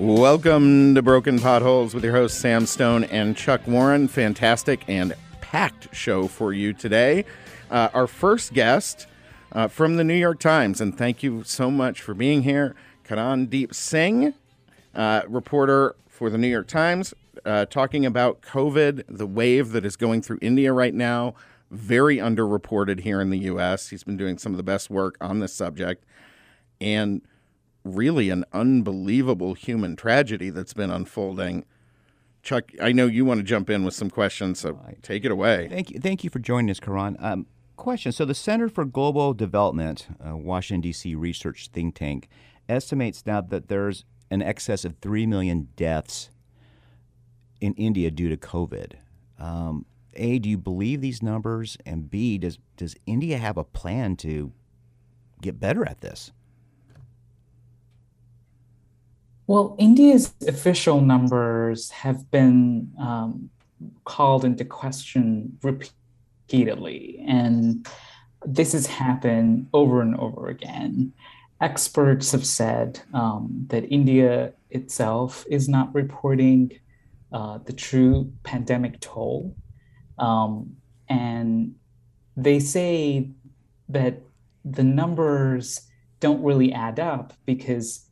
Welcome to Broken Potholes with your hosts Sam Stone and Chuck Warren. Fantastic and packed show for you today. Uh, our first guest uh, from the New York Times, and thank you so much for being here, Karan Deep Singh, uh, reporter for the New York Times, uh, talking about COVID, the wave that is going through India right now. Very underreported here in the U.S. He's been doing some of the best work on this subject. And really an unbelievable human tragedy that's been unfolding. Chuck, I know you want to jump in with some questions, so right. take it away. Thank you. Thank you for joining us, Karan. Um, question. So, the Center for Global Development, uh, Washington, D.C. research think tank, estimates now that there's an excess of 3 million deaths in India due to COVID. Um, a, do you believe these numbers? And B, does, does India have a plan to get better at this? Well, India's official numbers have been um, called into question repeatedly, and this has happened over and over again. Experts have said um, that India itself is not reporting uh, the true pandemic toll. Um, and they say that the numbers don't really add up because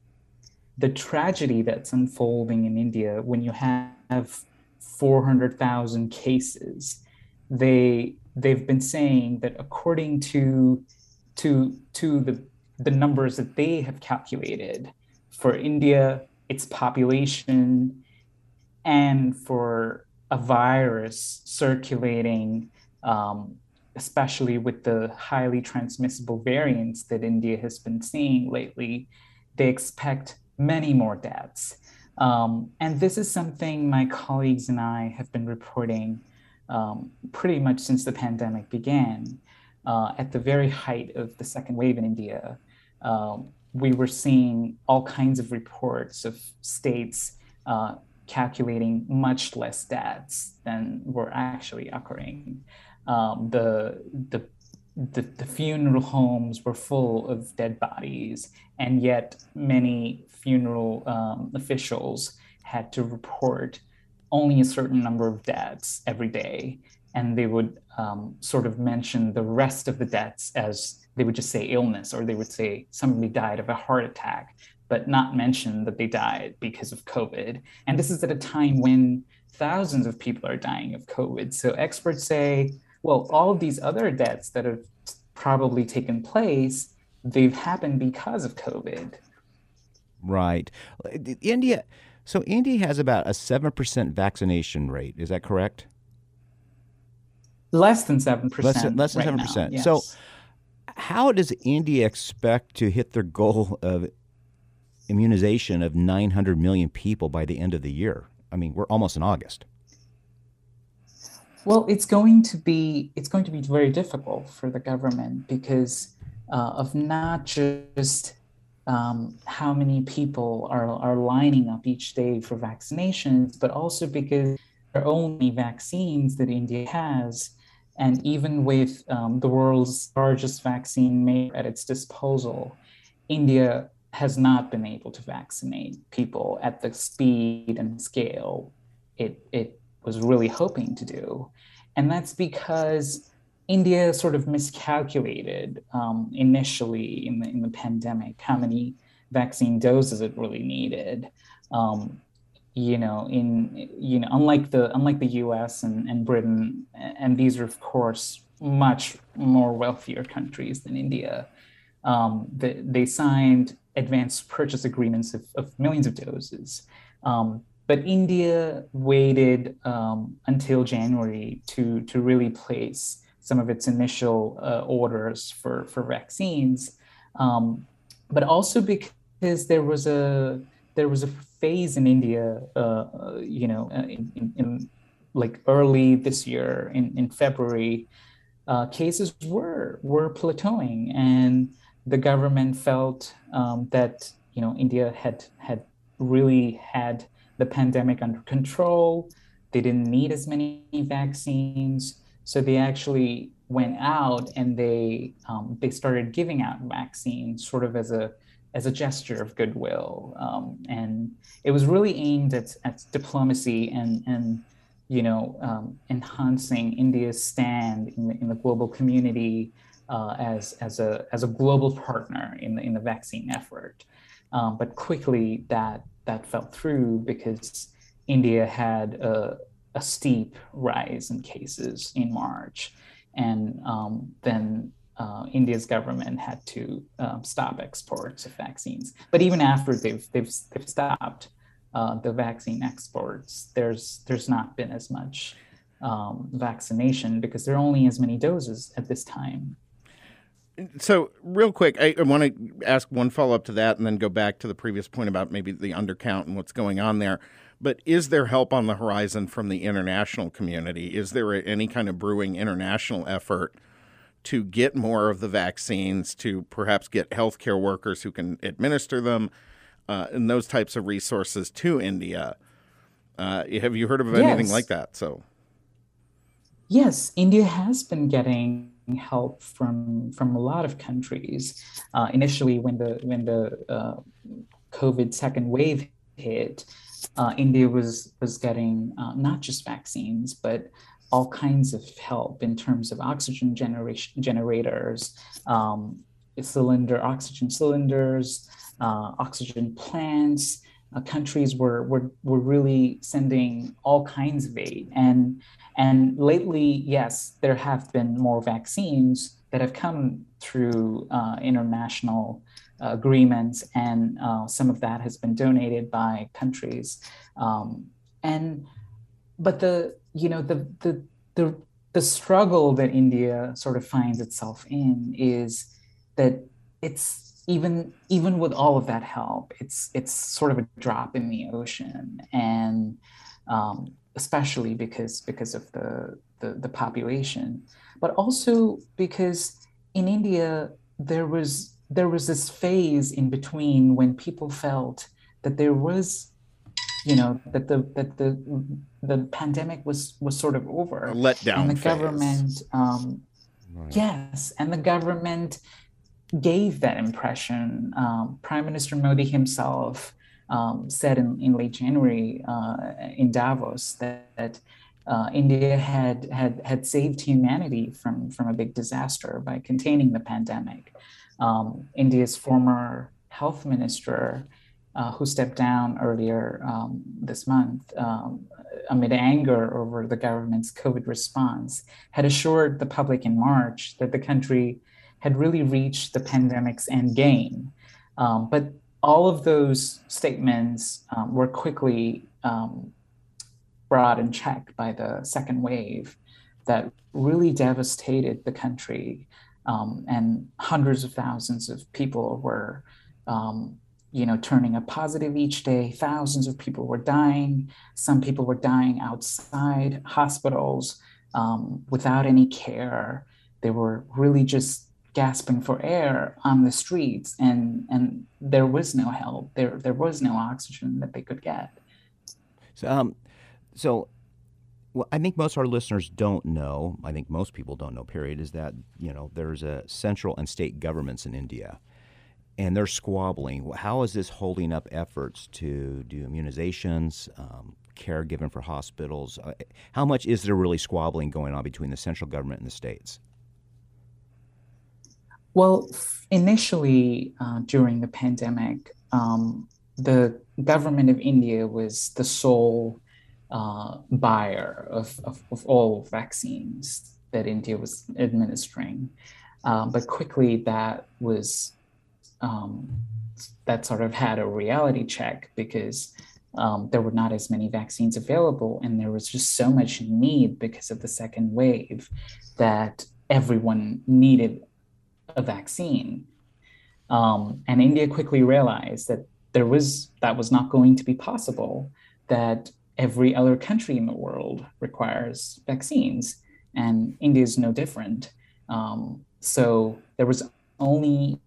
the tragedy that's unfolding in India when you have 400,000 cases. They they've been saying that according to to to the the numbers that they have calculated for India, its population, and for a virus circulating, um, especially with the highly transmissible variants that India has been seeing lately, they expect many more deaths. Um, and this is something my colleagues and I have been reporting um, pretty much since the pandemic began. Uh, at the very height of the second wave in India, um, we were seeing all kinds of reports of states uh, calculating much less deaths than were actually occurring. Um, the, the the, the funeral homes were full of dead bodies, and yet many funeral um, officials had to report only a certain number of deaths every day. And they would um, sort of mention the rest of the deaths as they would just say illness, or they would say somebody died of a heart attack, but not mention that they died because of COVID. And this is at a time when thousands of people are dying of COVID. So experts say, well, all of these other deaths that have probably taken place, they've happened because of COVID. Right. India, so India has about a 7% vaccination rate. Is that correct? Less than 7%. Less than, less than right 7%. Now, yes. So, how does India expect to hit their goal of immunization of 900 million people by the end of the year? I mean, we're almost in August. Well, it's going to be it's going to be very difficult for the government because uh, of not just um, how many people are, are lining up each day for vaccinations, but also because there are only vaccines that India has. And even with um, the world's largest vaccine made at its disposal, India has not been able to vaccinate people at the speed and scale it, it was really hoping to do. And that's because India sort of miscalculated um, initially in the, in the pandemic how many vaccine doses it really needed. Um, you know, in you know, unlike the unlike the U.S. and, and Britain, and these are of course much more wealthier countries than India. Um, they, they signed advanced purchase agreements of, of millions of doses. Um, but India waited um, until January to, to really place some of its initial uh, orders for, for vaccines, um, but also because there was a there was a phase in India, uh, uh you know, uh, in, in, in, like early this year in, in February, uh, cases were were plateauing, and the government felt um, that you know India had had really had the pandemic under control. They didn't need as many vaccines. So they actually went out and they um, they started giving out vaccines sort of as a as a gesture of goodwill, um, and it was really aimed at, at diplomacy and and you know um, enhancing India's stand in the, in the global community uh, as as a as a global partner in the in the vaccine effort. Um, but quickly that that fell through because India had a, a steep rise in cases in March, and um, then uh, India's government had to um, stop exports of vaccines. But even after they've they've, they've stopped uh, the vaccine exports, there's there's not been as much um, vaccination because there are only as many doses at this time. So, real quick, I, I want to ask one follow up to that and then go back to the previous point about maybe the undercount and what's going on there. But is there help on the horizon from the international community? Is there any kind of brewing international effort to get more of the vaccines, to perhaps get healthcare workers who can administer them, uh, and those types of resources to India? Uh, have you heard of anything yes. like that? So, yes, India has been getting help from from a lot of countries. Uh, initially, when the when the uh, COVID second wave hit, uh, India was was getting uh, not just vaccines but all kinds of help in terms of oxygen generation generators, um, cylinder oxygen cylinders, uh, oxygen plants. Uh, countries were, were were really sending all kinds of aid and and lately, yes, there have been more vaccines that have come through uh, international uh, agreements, and uh, some of that has been donated by countries. Um, and but the you know the the the the struggle that India sort of finds itself in is that it's even even with all of that help, it's it's sort of a drop in the ocean, and um, especially because because of the, the, the population, but also because in India there was there was this phase in between when people felt that there was you know that the that the the pandemic was was sort of over a letdown and the phase. government um, right. yes and the government gave that impression um, prime minister modi himself um, said in, in late January uh, in Davos that, that uh, India had, had, had saved humanity from, from a big disaster by containing the pandemic. Um, India's former health minister, uh, who stepped down earlier um, this month um, amid anger over the government's COVID response, had assured the public in March that the country had really reached the pandemic's end game. Um, but all of those statements um, were quickly um, brought in check by the second wave that really devastated the country. Um, and hundreds of thousands of people were, um, you know, turning a positive each day. Thousands of people were dying. Some people were dying outside hospitals um, without any care. They were really just gasping for air on the streets and and there was no help there there was no oxygen that they could get so um so well, I think most of our listeners don't know. I think most people don't know. Period. Is that you know there's a central and state governments in India, and they're squabbling. How is this holding up efforts to do immunizations, um, care given for hospitals? Uh, how much is there really squabbling going on between the central government and the states? Well, initially uh, during the pandemic, um, the government of India was the sole uh, buyer of, of, of, all vaccines that India was administering. Um, but quickly that was, um, that sort of had a reality check because um, there were not as many vaccines available and there was just so much need because of the second wave that everyone needed a vaccine. Um, and India quickly realized that there was that was not going to be possible. That every other country in the world requires vaccines, and India is no different. Um, so there was only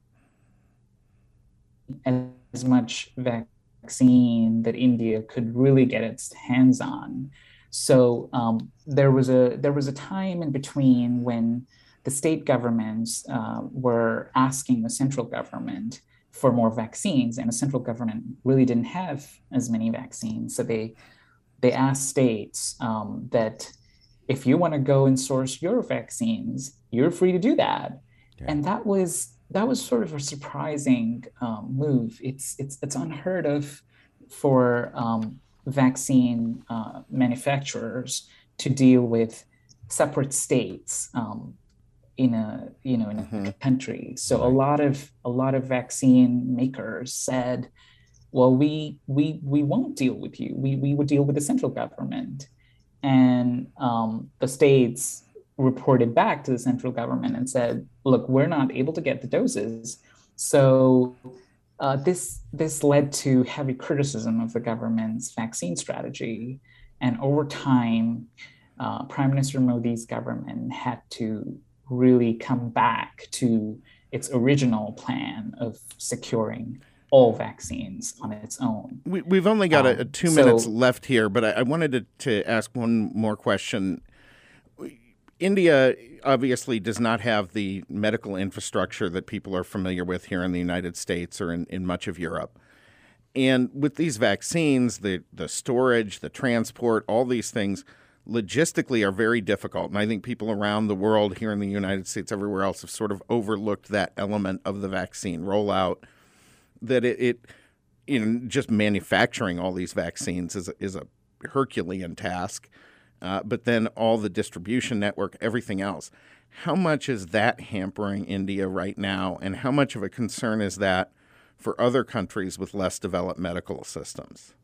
as much vaccine that India could really get its hands on. So um, there was a there was a time in between when the state governments uh, were asking the central government for more vaccines, and the central government really didn't have as many vaccines. So they they asked states um, that if you want to go and source your vaccines, you're free to do that. Yeah. And that was that was sort of a surprising um, move. It's it's it's unheard of for um, vaccine uh, manufacturers to deal with separate states um, in a you know in a mm-hmm. country. So right. a lot of a lot of vaccine makers said, "Well, we we we won't deal with you. We we would deal with the central government." And um, the states reported back to the central government and said, "Look, we're not able to get the doses." So uh, this this led to heavy criticism of the government's vaccine strategy, and over time, uh, Prime Minister Modi's government had to really come back to its original plan of securing all vaccines on its own. We, have only got um, a, a two so, minutes left here, but I, I wanted to, to ask one more question. India obviously does not have the medical infrastructure that people are familiar with here in the United States or in, in much of Europe. And with these vaccines, the, the storage, the transport, all these things logistically are very difficult. And I think people around the world, here in the United States, everywhere else, have sort of overlooked that element of the vaccine rollout. That it, it you know, just manufacturing all these vaccines is a, is a Herculean task uh, but then all the distribution network, everything else. How much is that hampering India right now, and how much of a concern is that for other countries with less developed medical systems?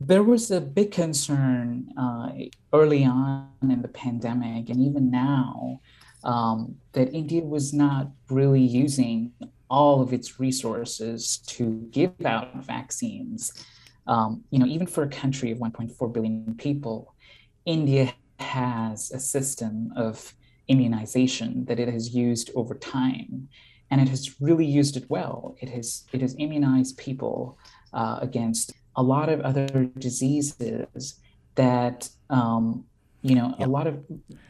There was a big concern uh, early on in the pandemic, and even now, um, that India was not really using all of its resources to give out vaccines um, you know, even for a country of 1.4 billion people, India has a system of immunization that it has used over time, and it has really used it well. It has it has immunized people uh, against a lot of other diseases that um, you know yep. a lot of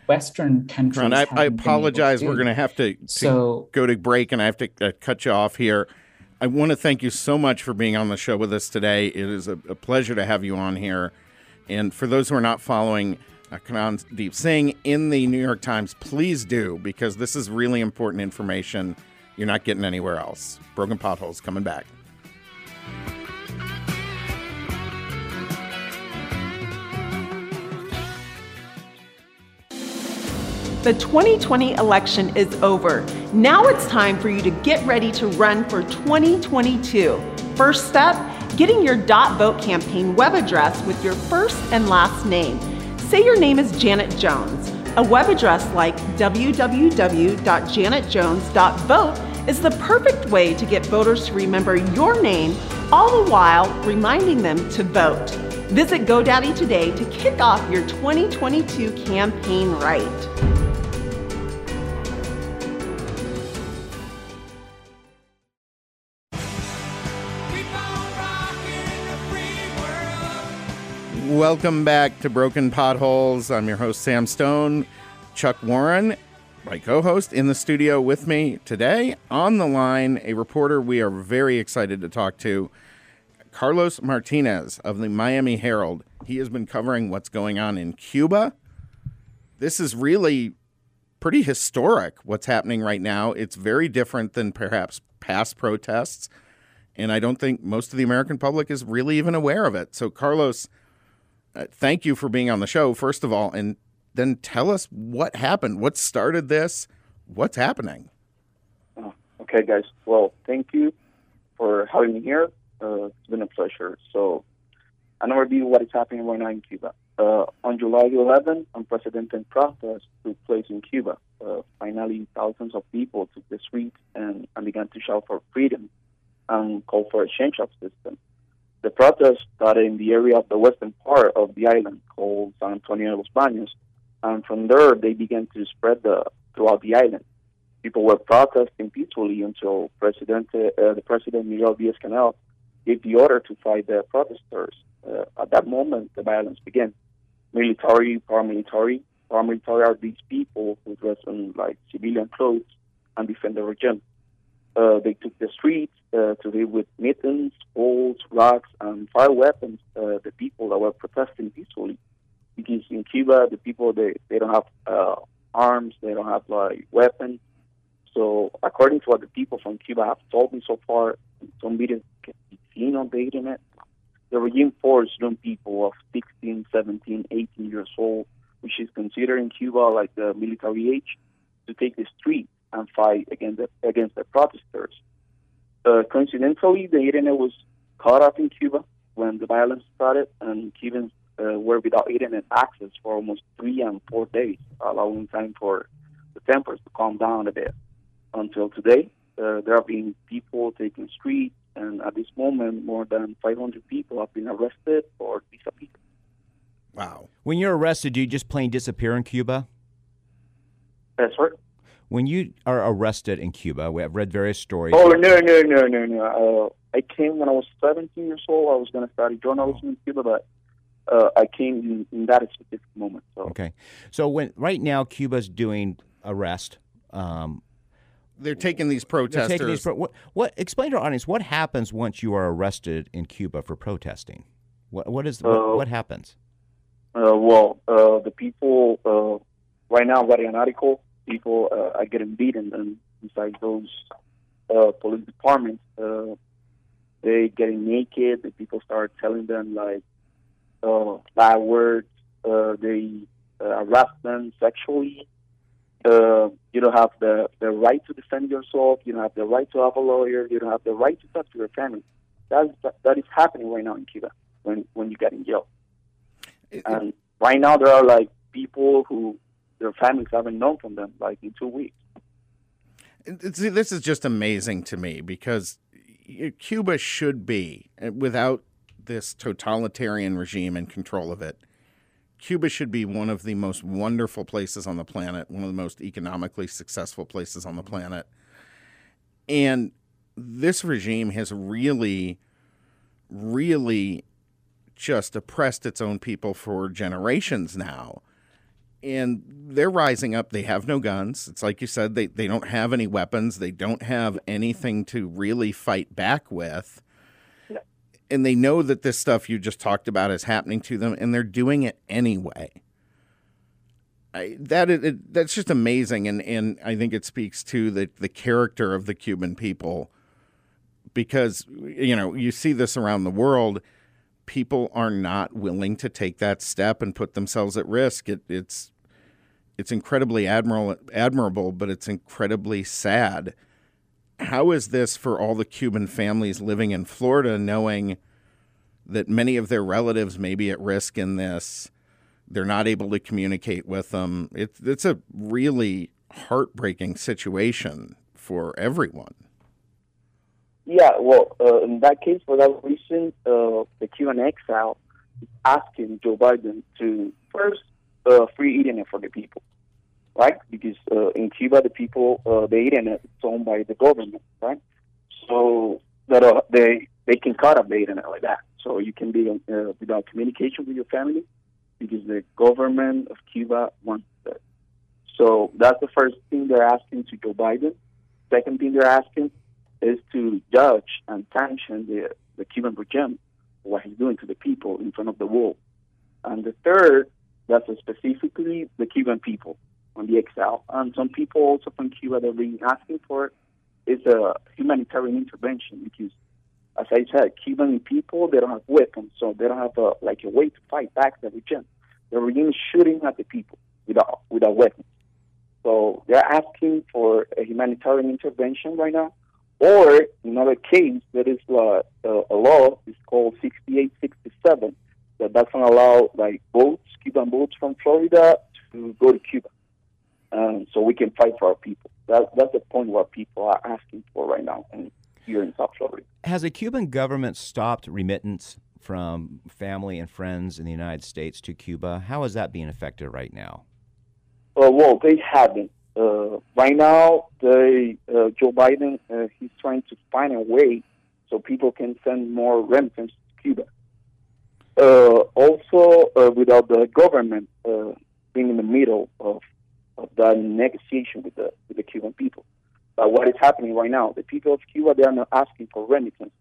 Western countries. Ron, I, I apologize. We're going to have to, so, go to break, and I have to uh, cut you off here. I want to thank you so much for being on the show with us today. It is a, a pleasure to have you on here. And for those who are not following uh, Karan Deep Singh in the New York Times, please do, because this is really important information you're not getting anywhere else. Broken Potholes coming back. The 2020 election is over. Now it's time for you to get ready to run for 2022. First step, getting your dot .vote campaign web address with your first and last name. Say your name is Janet Jones. A web address like www.janetjones.vote is the perfect way to get voters to remember your name, all the while reminding them to vote. Visit GoDaddy today to kick off your 2022 campaign right. Welcome back to Broken Potholes. I'm your host, Sam Stone. Chuck Warren, my co host, in the studio with me today. On the line, a reporter we are very excited to talk to, Carlos Martinez of the Miami Herald. He has been covering what's going on in Cuba. This is really pretty historic what's happening right now. It's very different than perhaps past protests. And I don't think most of the American public is really even aware of it. So, Carlos, thank you for being on the show, first of all, and then tell us what happened. What started this? What's happening? Oh, okay, guys. Well, thank you for having me here. Uh, it's been a pleasure. So, I know review what is happening right now in Cuba. Uh, on July 11, unprecedented protests took place in Cuba. Uh, finally, thousands of people took the streets and, and began to shout for freedom and call for a change of system. The protest started in the area of the western part of the island called San Antonio de los Baños, and from there they began to spread the, throughout the island. People were protesting peacefully until President, uh, the President Miguel Diaz-Canel gave the order to fight the protesters. Uh, at that moment, the violence began. Military, paramilitary. Paramilitary are these people who dress in like civilian clothes and defend the regime. Uh, they took the streets uh, to deal with mittens, poles, rocks, and fire weapons. Uh, the people that were protesting peacefully, because in Cuba, the people they they don't have uh, arms, they don't have like weapons. So according to what the people from Cuba have told me so far, some videos can be seen on the internet. The regime forced young people of 16, 17, 18 years old, which is considered in Cuba like the military age, to take the street and fight against the, against the protesters. Uh, coincidentally, the internet was cut off in Cuba when the violence started, and Cubans uh, were without internet access for almost three and four days, allowing time for the tempers to calm down a bit. Until today, uh, there have been people taking streets, and at this moment, more than 500 people have been arrested or disappeared. Wow. When you're arrested, do you just plain disappear in Cuba? That's right. When you are arrested in Cuba, we have read various stories. Oh no no no no no! Uh, I came when I was 17 years old. I was going to study journalism in Cuba, but uh, I came in, in, that specific moment. So. Okay, so when right now Cuba's doing arrest. Um, they're taking these protesters. Taking these pro- what, what? Explain to our audience what happens once you are arrested in Cuba for protesting. What what is what, Uh, what happens? Uh, well, uh, the people uh, right now writing an article. People uh, are getting beaten, and inside those uh, police departments, uh, they getting naked. The people start telling them like uh, bad words. Uh, they uh, harass them sexually. Uh, you don't have the, the right to defend yourself. You don't have the right to have a lawyer. You don't have the right to talk to your family. That's, that is happening right now in Cuba when, when you get in jail. And right now, there are like people who their families haven't known from them like in two weeks. See, this is just amazing to me because Cuba should be, uh, without this totalitarian regime in control of it, Cuba should be one of the most wonderful places on the planet, one of the most economically successful places on the planet. And this regime has really, really just oppressed its own people for generations now. And they're rising up. They have no guns. It's like you said, they, they don't have any weapons. They don't have anything to really fight back with. And they know that this stuff you just talked about is happening to them, and they're doing it anyway. I, that it, it, that's just amazing, and, and I think it speaks to the, the character of the Cuban people because you know you see this around the world people are not willing to take that step and put themselves at risk. It, it's it's incredibly admirable, admirable, but it's incredibly sad. How is this for all the Cuban families living in Florida, knowing that many of their relatives may be at risk in this? They're not able to communicate with them. It's it's a really heartbreaking situation for everyone. Yeah, well, uh, in that case, for that reason, uh, the Cuban exile is asking Joe Biden to first uh, free internet for the people, right? Because uh, in Cuba, the people, uh, the internet is owned by the government, right? So that uh, they they can cut off the internet like that, so you can be uh, without communication with your family, because the government of Cuba wants that. So that's the first thing they're asking to Joe Biden. Second thing they're asking is to judge and sanction the, the Cuban regime what he's doing to the people in front of the world. And the third, that's specifically the Cuban people on the exile. And some people also from Cuba that are being asking for is a humanitarian intervention because, as I said, Cuban people, they don't have weapons, so they don't have a, like a way to fight back the regime. The regime is shooting at the people without, without weapons. So they're asking for a humanitarian intervention right now or another case that is uh, a law is called 6867 that doesn't allow like boats, Cuban boats from Florida to go to Cuba, um, so we can fight for our people. That, that's the point what people are asking for right now and here in South Florida. Has the Cuban government stopped remittance from family and friends in the United States to Cuba? How is that being affected right now? Uh, well, they haven't. Uh, right now, the uh, Joe Biden uh, he's trying to find a way so people can send more remittance to Cuba. Uh, also, uh, without the government uh, being in the middle of, of that negotiation with the with the Cuban people, But what is happening right now? The people of Cuba they are not asking for remittances.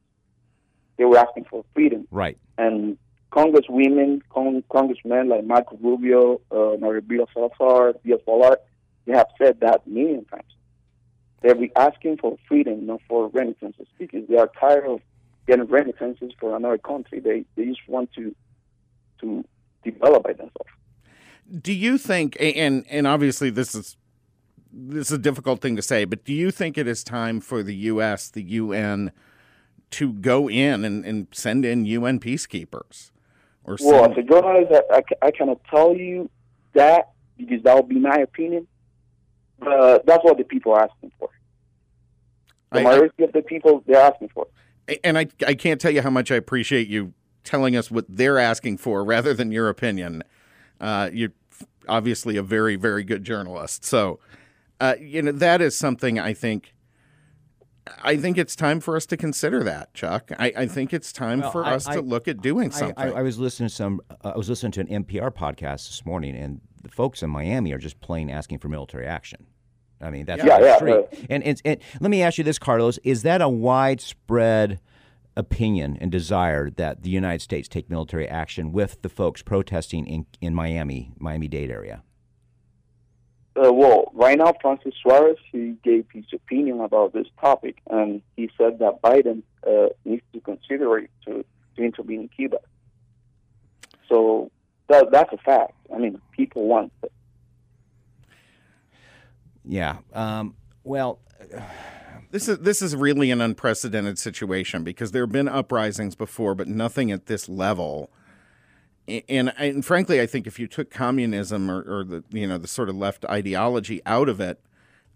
They were asking for freedom. Right. And congresswomen, con- congressmen like Marco Rubio, uh, Maria Salazar, Diaz Balart, they have said that million times. They'll be asking for freedom, not for remittances, because they are tired of getting remittances for another country. They they just want to to develop by themselves. Do you think, and and obviously this is this is a difficult thing to say, but do you think it is time for the U.S., the UN, to go in and, and send in UN peacekeepers? Or send... well, a journalist, I, I, I cannot tell you that because that would be my opinion. But that's what the people are asking for. The I, majority of the people they're asking for. And I I can't tell you how much I appreciate you telling us what they're asking for rather than your opinion. Uh, you're obviously a very very good journalist, so uh, you know that is something I think. I think it's time for us to consider that, Chuck. I, I think it's time well, for I, us I, to look at doing something. I, was listening to some. Uh, I was listening to an NPR podcast this morning, and the folks in Miami are just plain asking for military action. I mean, that's yeah, yeah, street. Yeah. And, and, and let me ask you this, Carlos: Is that a widespread opinion and desire that the United States take military action with the folks protesting in in Miami, Miami-Dade area? Uh, well, right now, Francis Suarez he gave his opinion about this topic, and he said that Biden uh, needs to consider it to, to intervene in Cuba. So that, that's a fact. I mean, people want it. Yeah. Um, well. This is this is really an unprecedented situation because there have been uprisings before, but nothing at this level. And, and frankly, I think if you took communism or, or the you know the sort of left ideology out of it,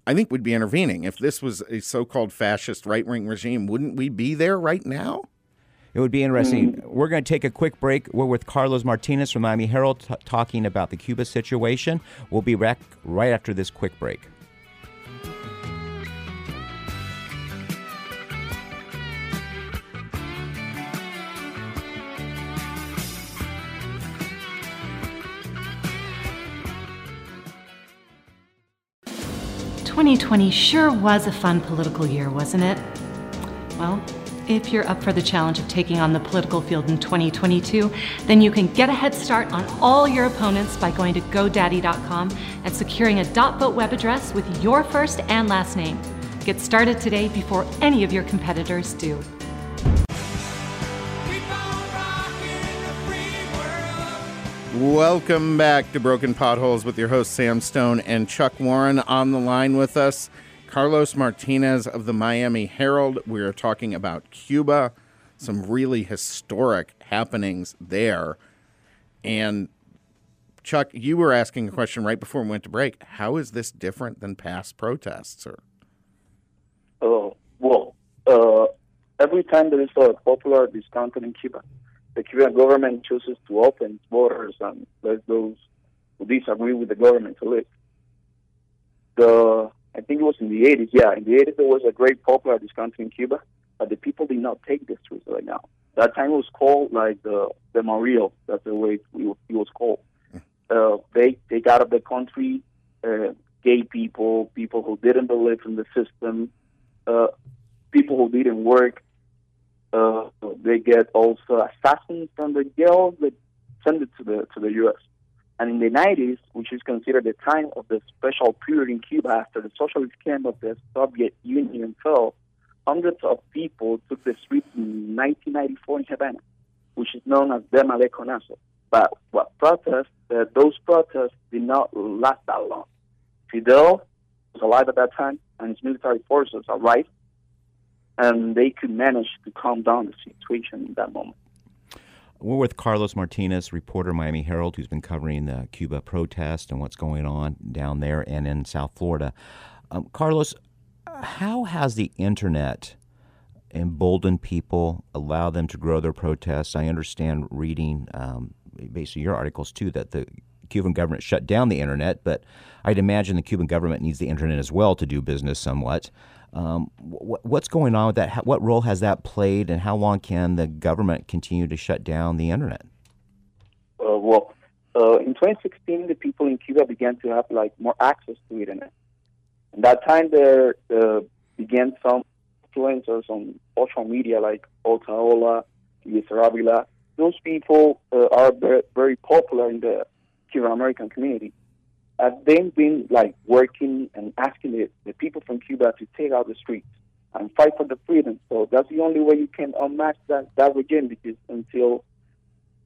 I think we'd be intervening. If this was a so-called fascist right-wing regime, wouldn't we be there right now? It would be interesting. Mm. We're going to take a quick break. We're with Carlos Martinez from Miami Herald t- talking about the Cuba situation. We'll be back right after this quick break. 2020 sure was a fun political year, wasn't it? Well, if you're up for the challenge of taking on the political field in 2022, then you can get a head start on all your opponents by going to GoDaddy.com and securing a .vote web address with your first and last name. Get started today before any of your competitors do. Welcome back to Broken Potholes with your host Sam Stone and Chuck Warren on the line with us. Carlos Martinez of the Miami Herald. We are talking about Cuba, some really historic happenings there. And Chuck, you were asking a question right before we went to break. How is this different than past protests? Or oh well, uh, every time there is a popular discounted in Cuba, the Cuban government chooses to open its borders and let those who disagree with the government to live. The I think it was in the 80s. Yeah, in the 80s there was a great popular discounting in Cuba, but the people did not take the streets right now. That time it was called like the the Mariel. That's the way it was called. Uh, they they got out of the country. Uh, gay people, people who didn't believe in the system, uh, people who didn't work, uh, they get also assassins from the jail. that send it to the to the U.S. And in the 90s, which is considered the time of the special period in Cuba after the socialist camp of the Soviet Union fell, hundreds of people took the streets in 1994 in Havana, which is known as Dema de. But what protests, uh, those protests did not last that long. Fidel was alive at that time, and his military forces arrived and they could manage to calm down the situation in that moment. We're with Carlos Martinez, reporter, Miami Herald, who's been covering the Cuba protest and what's going on down there and in South Florida. Um, Carlos, how has the internet emboldened people, allow them to grow their protests? I understand reading um, basically your articles too that the Cuban government shut down the internet, but I'd imagine the Cuban government needs the internet as well to do business somewhat. Um, wh- what's going on with that? How, what role has that played, and how long can the government continue to shut down the internet? Uh, well, uh, in 2016, the people in Cuba began to have like more access to internet. And that time there uh, began some influencers on social media like Otaola, Luis Ravila. Those people uh, are very popular in the Cuban American community. And they've been like working and asking the, the people from Cuba to take out the streets and fight for the freedom. So that's the only way you can unmask that, that regime because until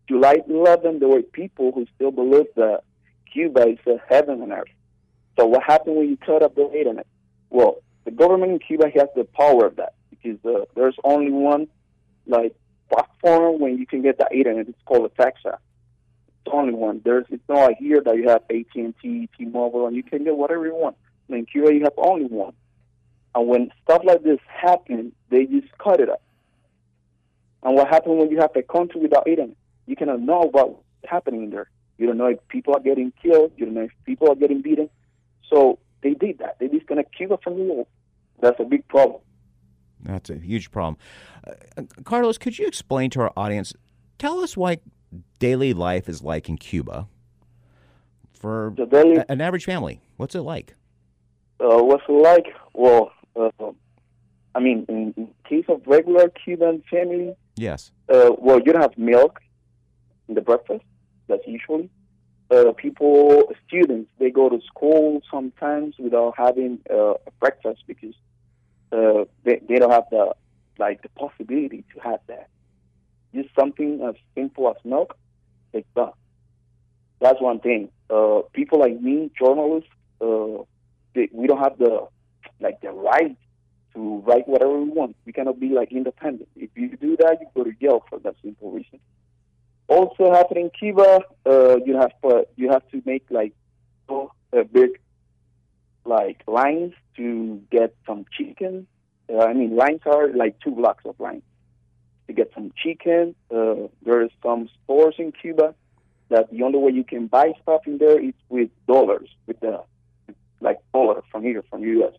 July 11, there were people who still believe that Cuba is a heaven on earth. So what happened when you cut up the internet? Well, the government in Cuba has the power of that because uh, there's only one like platform when you can get the internet. It's called ETECSA. It's only one. There's it's not like here that you have AT and T, T-Mobile, and you can get whatever you want. In Cuba, you have only one. And when stuff like this happen, they just cut it up. And what happens when you have a country without internet? You cannot know what's happening there. You don't know if people are getting killed. You don't know if people are getting beaten. So they did that. They disconnect Cuba from the world. That's a big problem. That's a huge problem. Uh, Carlos, could you explain to our audience, tell us why daily life is like in Cuba for daily, an average family? What's it like? Uh, what's it like? Well, uh, I mean, in, case of regular Cuban family, yes. Uh, well, you don't have milk in the breakfast. That's usually uh, people, students, they go to school sometimes without having uh, breakfast because uh, they, they don't have the like the possibility to have that. Just something as simple as milk, it's done. That's one thing. Uh, people like me, journalists, uh, they, we don't have the like the right to write whatever we want. We cannot be like independent. If you do that, you go to jail for that simple reason. Also happening in Cuba, uh, you have to, you have to make like a big like lines to get some chicken. Uh, I mean, lines are like two blocks of lines to get some chicken. Uh, there is some stores in Cuba that the only way you can buy stuff in there is with dollars, with the like dollar from here, from U.S.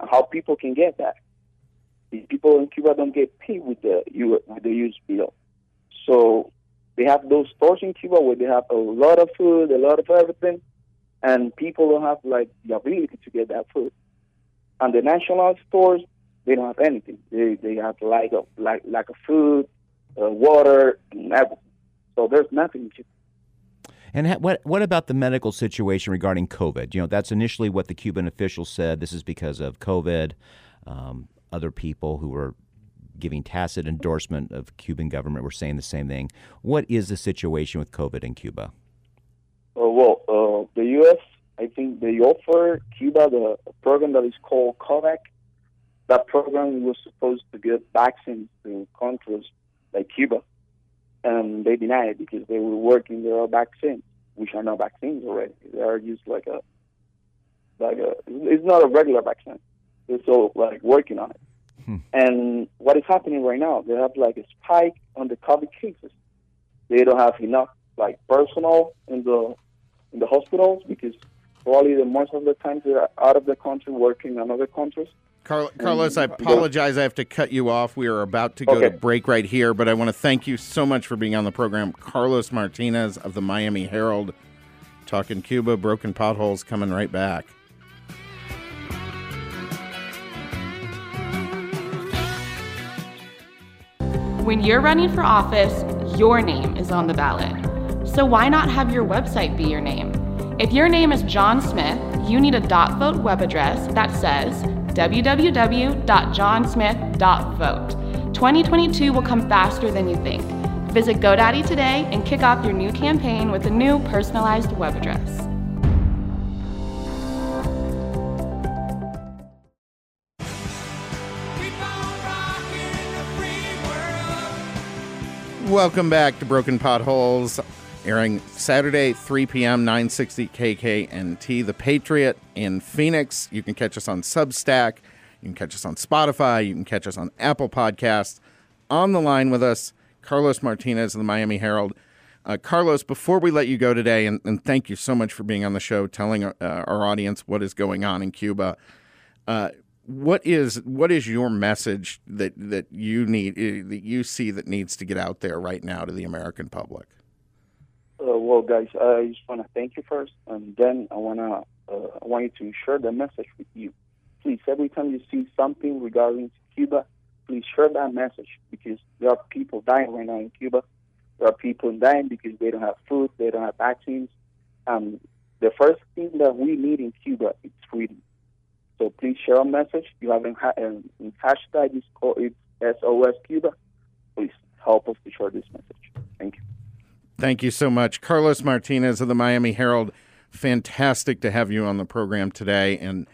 And how people can get that? The people in Cuba don't get paid with the U with the U.S. bill, so they have those stores in Cuba where they have a lot of food, a lot of everything, and people don't have like the ability to get that food. And the national stores, they don't have anything. They they have lack of like lack of food, uh, water, and everything. So there's nothing. And what what about the medical situation regarding COVID? You know, that's initially what the Cuban officials said. This is because of COVID. Um, other people who were giving tacit endorsement of Cuban government were saying the same thing. What is the situation with COVID in Cuba? Uh, well, uh, the U.S. I think they offer Cuba the program that is called COVAX. That program was supposed to give vaccines to countries like Cuba, and they denied it because they were working their vaccines, which are not vaccines already. They are used like a like a. It's not a regular vaccine. They're still like working on it. Hmm. And what is happening right now? They have like a spike on the COVID cases. They don't have enough like personnel in the in the hospitals because probably the most of the times they're out of the country working in other countries. Carl, Carlos, I apologize. I have to cut you off. We are about to go okay. to break right here, but I want to thank you so much for being on the program. Carlos Martinez of the Miami Herald, talking Cuba, broken potholes, coming right back. When you're running for office, your name is on the ballot. So why not have your website be your name? If your name is John Smith, you need a dot .vote web address that says www.johnsmith.vote. 2022 will come faster than you think. Visit GoDaddy today and kick off your new campaign with a new personalized web address. Welcome back to Broken Potholes, airing Saturday, 3 p.m., 960 KKNT, The Patriot in Phoenix. You can catch us on Substack. You can catch us on Spotify. You can catch us on Apple Podcasts. On the line with us, Carlos Martinez of the Miami Herald. Uh, Carlos, before we let you go today, and, and, thank you so much for being on the show, telling our, uh, our audience what is going on in Cuba. Uh, what is what is your message that that you need eh, that you see that needs to get out there right now to the American public? Uh, well, guys, I just want to thank you first, and then I wanna uh, I want you to share the message with you. Please, every time you see something regarding Cuba, please share that message because there are people dying right now in Cuba. There are people dying because they don't have food, they don't have vaccines. Um, the first thing that we need in Cuba is freedom. So please share a message. You have in, a um, hashtag is called it's SOS Cuba. Please help us to share this message. Thank you. Thank you so much. Carlos Martinez of the Miami Herald. Fantastic to have you on the program today. And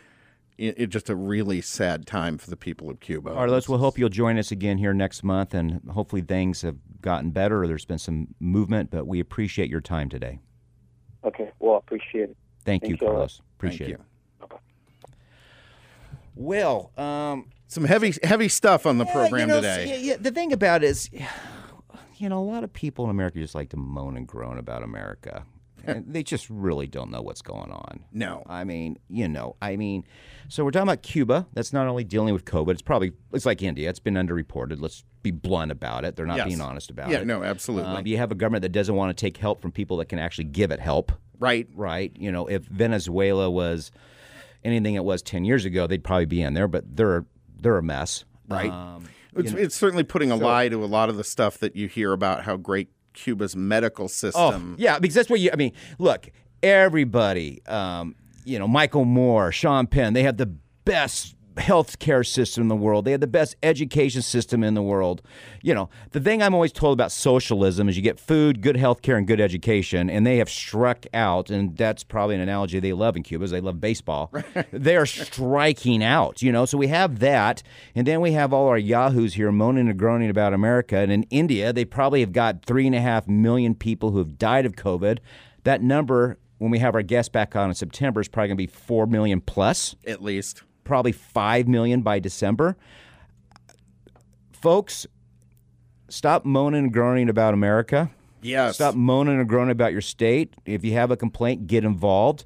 it's it just a really sad time for the people of Cuba. Carlos, we'll hope you'll join us again here next month. And hopefully things have gotten better or there's been some movement. But we appreciate your time today. Okay. Well, appreciate it. Thank, Thank you, you. Carlos. Appreciate Thank it. you. Well, um, Some heavy heavy stuff on the Yeah, program you know, today. s- yeah, the thing about it is, you know, a lot of people in America just like to moan and groan about America. and they just really don't know what's going on. No. I mean, you know, I mean, so we're talking about Cuba. That's not only dealing with COVID. It's probably it's like India. It's been underreported. Let's be blunt about it. They're not Yes. being honest about Yeah, it. Yeah, no, absolutely. Um, you have a government that doesn't want to take help from people that can actually give it help. Right. Right. You know, if Venezuela was anything it was ten years ago, they'd probably be in there. But they're they're a mess. Right. Um, It's, it's certainly putting a lie to a lot of the stuff that you hear about how great Cuba's medical system. Oh, system. yeah, because that's what you. I mean, look, everybody, um, you know, Michael Moore, Sean Penn, they have the best health care system in the world. They have the best education system in the world. You know, the thing I'm always told about socialism is you get food, good health care, and good education, and they have struck out, and that's probably an analogy they love in Cuba, is they love baseball. they are striking out, you know. So we have that, and then we have all our yahoos here moaning and groaning about America. And in India, they probably have got three and a half million people who have died of COVID. That number, when we have our guest back on in September, is probably going to be four million plus At least. Probably 5 million by December. Folks, stop moaning and groaning about America. Yes. Stop moaning and groaning about your state. If you have a complaint, get involved.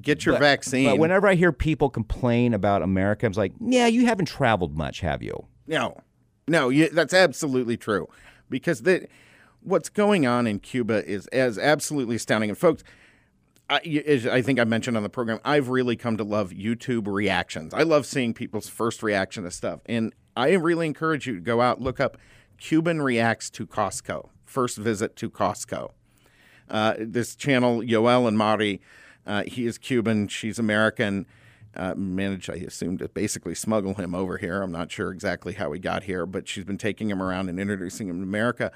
Get your But- vaccine. But whenever I hear people complain about America, I'm like, yeah, you haven't traveled much, have you? No, no, you, that's absolutely true. Because the, what's going on in Cuba is as absolutely astounding. And folks, I, as I think I mentioned on the program, I've really come to love YouTube reactions. I love seeing people's first reaction to stuff, and I really encourage you to go out look up Cuban reacts to Costco. First visit to Costco. Uh, this channel, Yoel and Mari, uh, he is Cuban, she's American. Uh, managed, I assume, to basically smuggle him over here. I'm not sure exactly how he got here, but she's been taking him around and introducing him to America.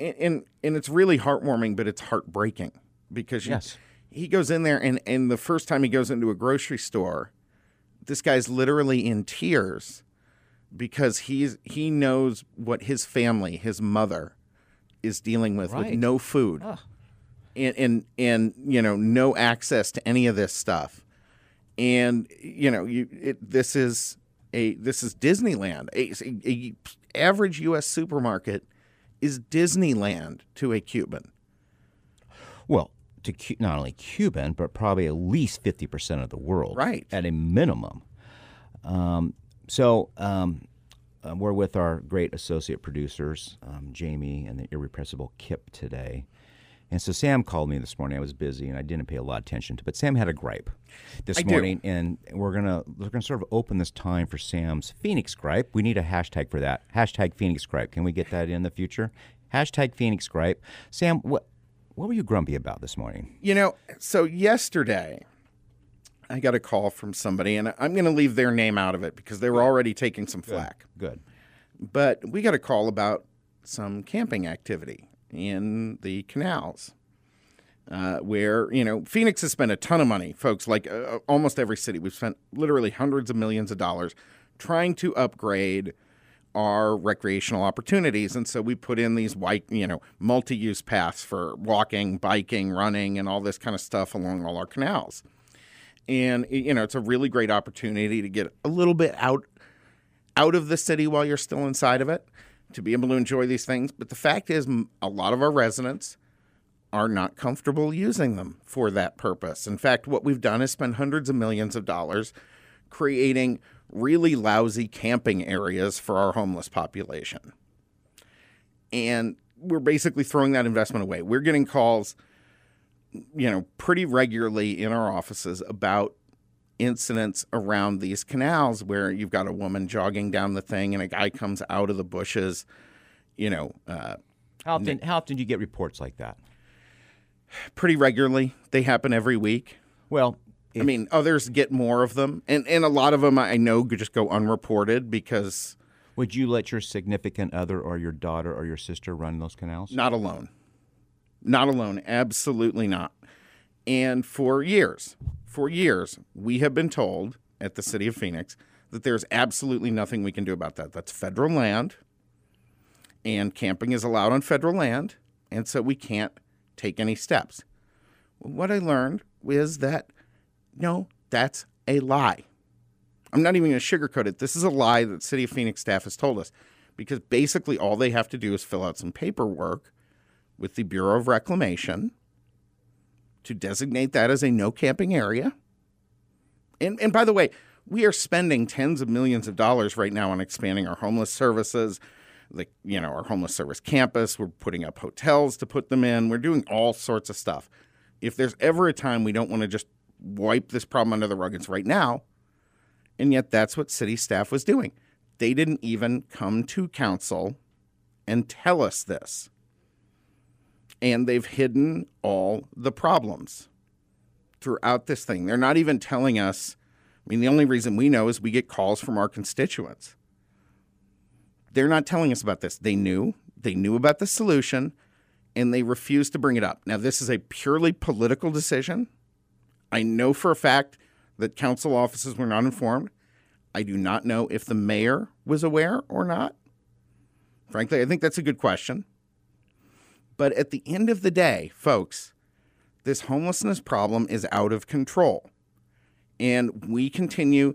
And, and, and it's really heartwarming, but it's heartbreaking because Yes. He goes in there, and, and the first time he goes into a grocery store, this guy's literally in tears because he's he knows what his family, his mother, is dealing with with no food and, and and you know no access to any of this stuff. And you know you it, this is a this is Disneyland. A, a, a average US supermarket is Disneyland to a Cuban. Well, to not only Cuban, but probably at least 50% of the world. Right. At a minimum. Um, so um, uh, we're with our great associate producers, um, Jamie and the irrepressible Kip today. And so Sam called me this morning. I was busy and I didn't pay a lot of attention to, but Sam had a gripe this I do. morning, and we're gonna we're gonna sort of open this time for Sam's Phoenix gripe. We need a hashtag for that. Hashtag Phoenix gripe. Can we get that in the future? Hashtag Phoenix gripe. Sam, what what were you grumpy about this morning? You know, so yesterday I got a call from somebody, and I'm going to leave their name out of it because they were already taking some flack. Good. But we got a call about some camping activity in the canals. Uh, where you know Phoenix has spent a ton of money, folks. Like uh, almost every city, we've spent literally hundreds of millions of dollars trying to upgrade our recreational opportunities, and so we put in these white, you know, multi-use paths for walking, biking, running, and all this kind of stuff along all our canals. And you know, it's a really great opportunity to get a little bit out out of the city while you're still inside of it to be able to enjoy these things. But the fact is, a lot of our residents are not comfortable using them for that purpose. In fact, what we've done is spend hundreds of millions of dollars creating really lousy camping areas for our homeless population. And we're basically throwing that investment away. We're getting calls, you know, pretty regularly in our offices about incidents around these canals where you've got a woman jogging down the thing and a guy comes out of the bushes, you know, uh, How often, how often do you get reports like that? pretty regularly. They happen every week. Well, I mean, others get more of them, and and a lot of them I know just go unreported because would you let your significant other or your daughter or your sister run those canals? not alone, not alone, absolutely not. And for years, for years, we have been told at the city of Phoenix that there's absolutely nothing we can do about that. That's federal land, and camping is allowed on federal land, and so we can't take any steps. What I learned is that no, that's a lie. I'm not even going to sugarcoat it. This is a lie that City of Phoenix staff has told us because basically all they have to do is fill out some paperwork with the Bureau of Reclamation to designate that as a no camping area. And, and by the way, we are spending tens of millions of dollars right now on expanding our homeless services, like you know our homeless service campus. We're putting up hotels to put them in. We're doing all sorts of stuff. If there's ever a time we don't want to just wipe this problem under the rug, it's right now. And yet that's what city staff was doing. They didn't even come to council and tell us this. And they've hidden all the problems throughout this thing. They're not even telling us. I mean, the only reason we know is we get calls from our constituents. They're not telling us about this. They knew. They knew about the solution and they refused to bring it up. Now, this is a purely political decision. I know for a fact that council offices were not informed. I do not know if the mayor was aware or not. Frankly, I think that's a good question. But at the end of the day, folks, this homelessness problem is out of control. And we continue.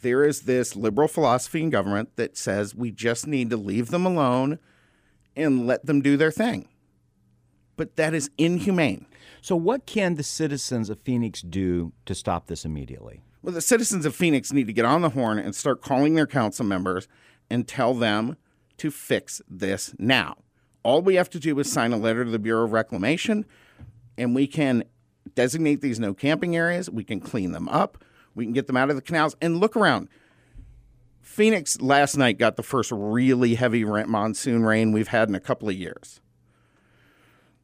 There is this liberal philosophy in government that says we just need to leave them alone and let them do their thing. But that is inhumane. So, what can the citizens of Phoenix do to stop this immediately? Well, the citizens of Phoenix need to get on the horn and start calling their council members and tell them to fix this now. All we have to do is sign a letter to the Bureau of Reclamation, and we can designate these no camping areas. We can clean them up. We can get them out of the canals and look around. Phoenix last night got the first really heavy monsoon rain we've had in a couple of years.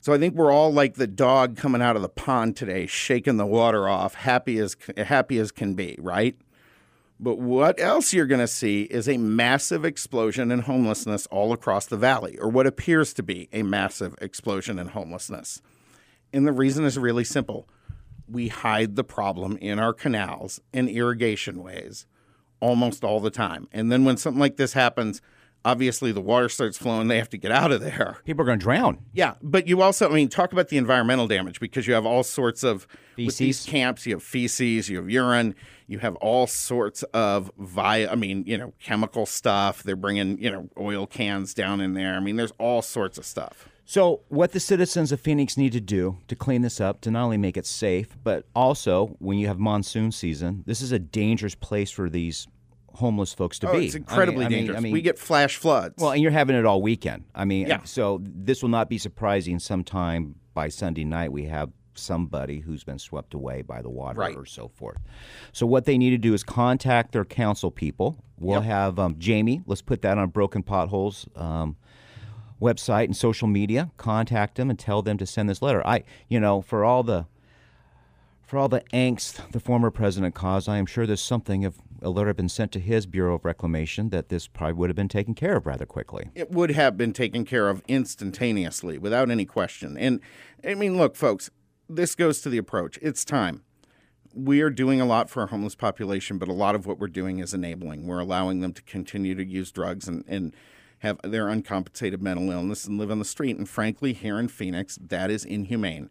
So I think we're all like the dog coming out of the pond today, shaking the water off, happy as happy as can be, right? But what else you're going to see is a massive explosion in homelessness all across the valley, or what appears to be a massive explosion in homelessness. And the reason is really simple. We hide the problem in our canals and irrigation ways almost all the time. And then when something like this happens, obviously the water starts flowing, they have to get out of there. People are going to drown. Yeah, but you also, I mean, talk about the environmental damage because you have all sorts of with these Feces. camps. You have feces, you have urine, you have all sorts of via. I mean, you know, chemical stuff. They're bringing you know oil cans down in there. I mean, there's all sorts of stuff. So, what the citizens of Phoenix need to do to clean this up, to not only make it safe, but also when you have monsoon season, this is a dangerous place for these homeless folks to Oh, be. it's incredibly I mean- dangerous. I mean, we get flash floods. well, and you're having it all weekend. I mean, Yeah. so this will not be surprising. Sometime by Sunday night, we have somebody who's been swept away by the water Right. or so forth. So what they need to do is contact their council people. We'll Yep. have um, Jamie. Let's put that on Broken Potholes. Um, website and social media contact them and tell them to send this letter i you know for all the for all the angst the former president caused i am sure there's something if a letter had been sent to his bureau of reclamation that this probably would have been taken care of rather quickly it would have been taken care of instantaneously without any question. And I mean, look, folks, this goes to the approach. It's time. We are doing a lot for our homeless population, but a lot of what we're doing is enabling. We're allowing them to continue to use drugs and, and have their uncompensated mental illness and live on the street. And frankly, here in Phoenix, that is inhumane.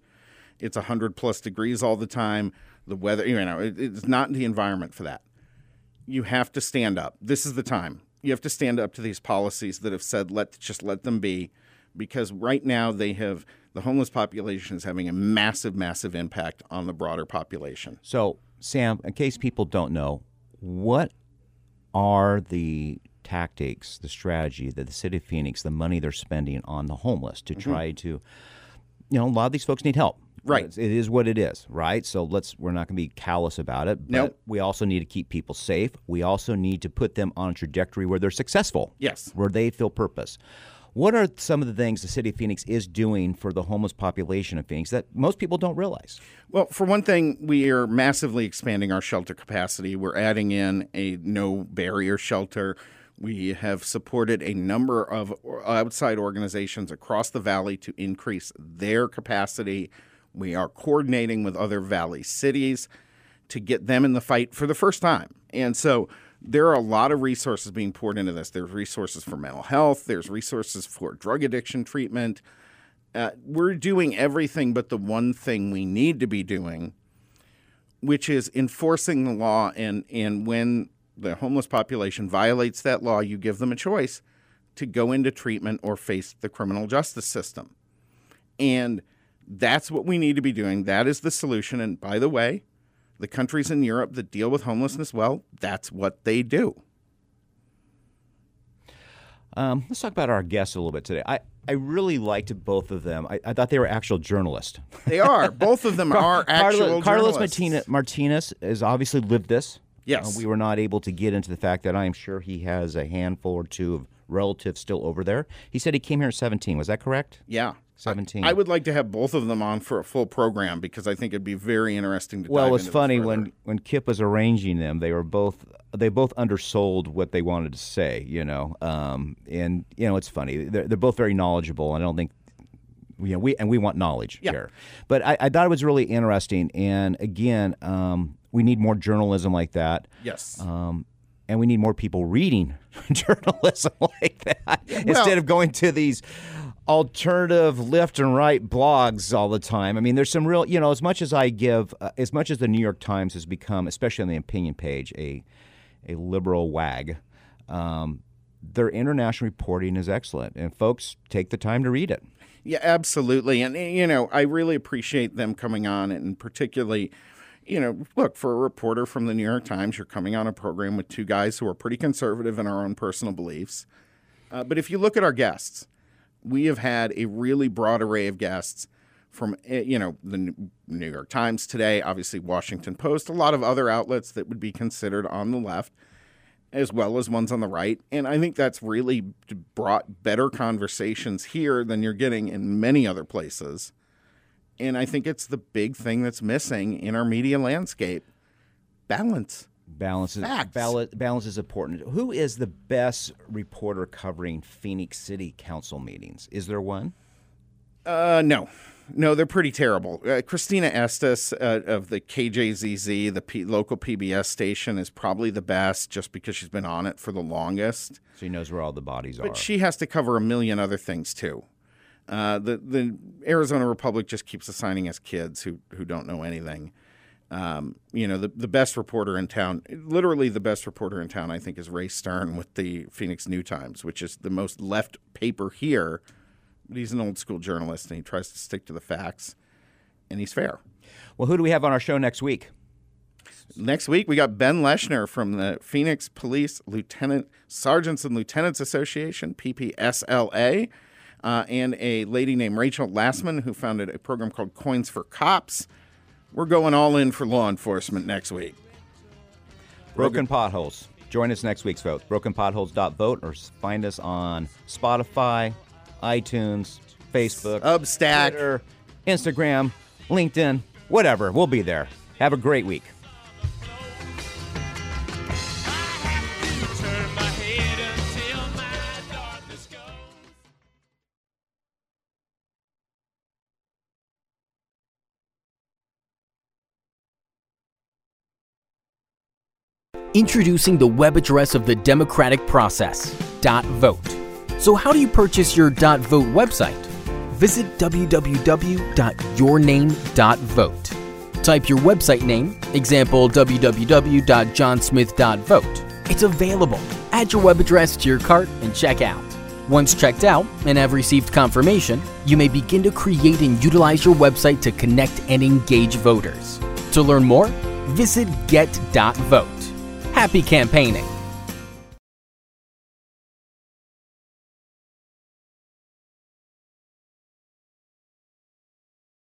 It's 100 plus degrees all the time. The weather, you know, it, it's not the environment for that you have to stand up. This is the time. You have to stand up to these policies that have said let just let them be because right now they have the homeless population is having a massive massive impact on the broader population. so sam in case people don't know what are the tactics, the strategy that the city of Phoenix, the money they're spending on the homeless to Mm-hmm. try to, you know, a lot of these folks need help. Right. It's- It is what it is, right? So let's we're not going to be callous about it. But Nope. we also need to keep people safe. We also need to put them on a trajectory where they're successful. Yes. Where they feel purpose. What are some of the things the city of Phoenix is doing for the homeless population of Phoenix that most people don't realize? Well, for one thing, we are massively expanding our shelter capacity. We're adding in a no barrier shelter. We have supported a number of outside organizations across the valley to increase their capacity. We are coordinating with other valley cities to get them in the fight for the first time. And so there are a lot of resources being poured into this. There's resources for mental health, there's resources for drug addiction treatment. Uh, we're doing everything but the one thing we need to be doing, which is enforcing the law. And, and when the homeless population violates that law, you give them a choice to go into treatment or face the criminal justice system. And that's what we need to be doing. That is the solution. And by the way, the countries in Europe that deal with homelessness well, that's what they do. Um, let's talk about our guests a little bit today. I, I really liked both of them. I, I thought they were actual journalists. They are. Both of them are actual Carlos, Carlos. Martina, Martinez has obviously lived this. Yes. Uh, we were not able to get into the fact that I am sure he has a handful or two of relatives still over there. He said he came here at 17. Was that correct? Yeah. 17. I would like to have both of them on for a full program because I think it'd be very interesting to Well, it was funny when when Kip was arranging them. They were both they both undersold what they wanted to say, you know. Um, and you know, it's funny. They're, they're both very knowledgeable, and I don't think you know we and we want knowledge Yeah. here. But I, I thought it was really interesting. And again, um, we need more journalism like that. Yes. Um, and we need more people reading journalism like that instead of going to these alternative left and right blogs all the time. I mean, there's some real, you know, as much as I give, uh, as much as the New York Times has become, especially on the opinion page, a a liberal wag. Um, their international reporting is excellent, and folks take the time to read it. Yeah, absolutely. And, eh, you know, I really appreciate them coming on, and particularly, you know, look, for a reporter from the New York Times, you're coming on a program with two guys who are pretty conservative in our own personal beliefs. Uh, but if you look at our guests, we have had a really broad array of guests from, eh, you know, the New- New York Times today, obviously Washington Post, a lot of other outlets that would be considered on the left as well as ones on the right. And I think that's really brought better conversations here than you're getting in many other places. And I think it's the big thing that's missing in our media landscape balance. Balance is, bal- balance is important. Who is the best reporter covering Phoenix City Council meetings? Is there one? Uh, no. No, they're pretty terrible. Uh, Christina Estes uh, of the KJZZ, the P- local PBS station, is probably the best just because she's been on it for the longest. So he knows where all the bodies are. But she has to cover a million other things too. Uh, the the Arizona Republic just keeps assigning us kids who who don't know anything. Um, you know, the the best reporter in town, literally the best reporter in town, I think, is Ray Stern with the Phoenix New Times, which is the most left paper here. But he's an old school journalist and he tries to stick to the facts, and he's fair. well, who do we have on our show next week? Next week, we got Ben Leuschner from the Phoenix Police Lieutenant Sergeants and Lieutenants Association, PPSLA, uh, and a lady named Rachel Lassman who founded a program called Coins for Cops. We're going all in for law enforcement next week. Broken Potholes. Join us next week, folks. BrokenPotholes.vote or find us on Spotify, iTunes, Facebook, Substack. Twitter, Instagram, LinkedIn, whatever. We'll be there. Have a great week. Introducing the web address of the democratic process, dot .vote. So how do you purchase your .vote website? Visit www.yourname.vote. Type your website name, example www.johnsmith.vote. It's available. Add your web address to your cart and check out. Once checked out and have received confirmation, you may begin to create and utilize your website to connect and engage voters. To learn more, visit get.vote. Happy campaigning!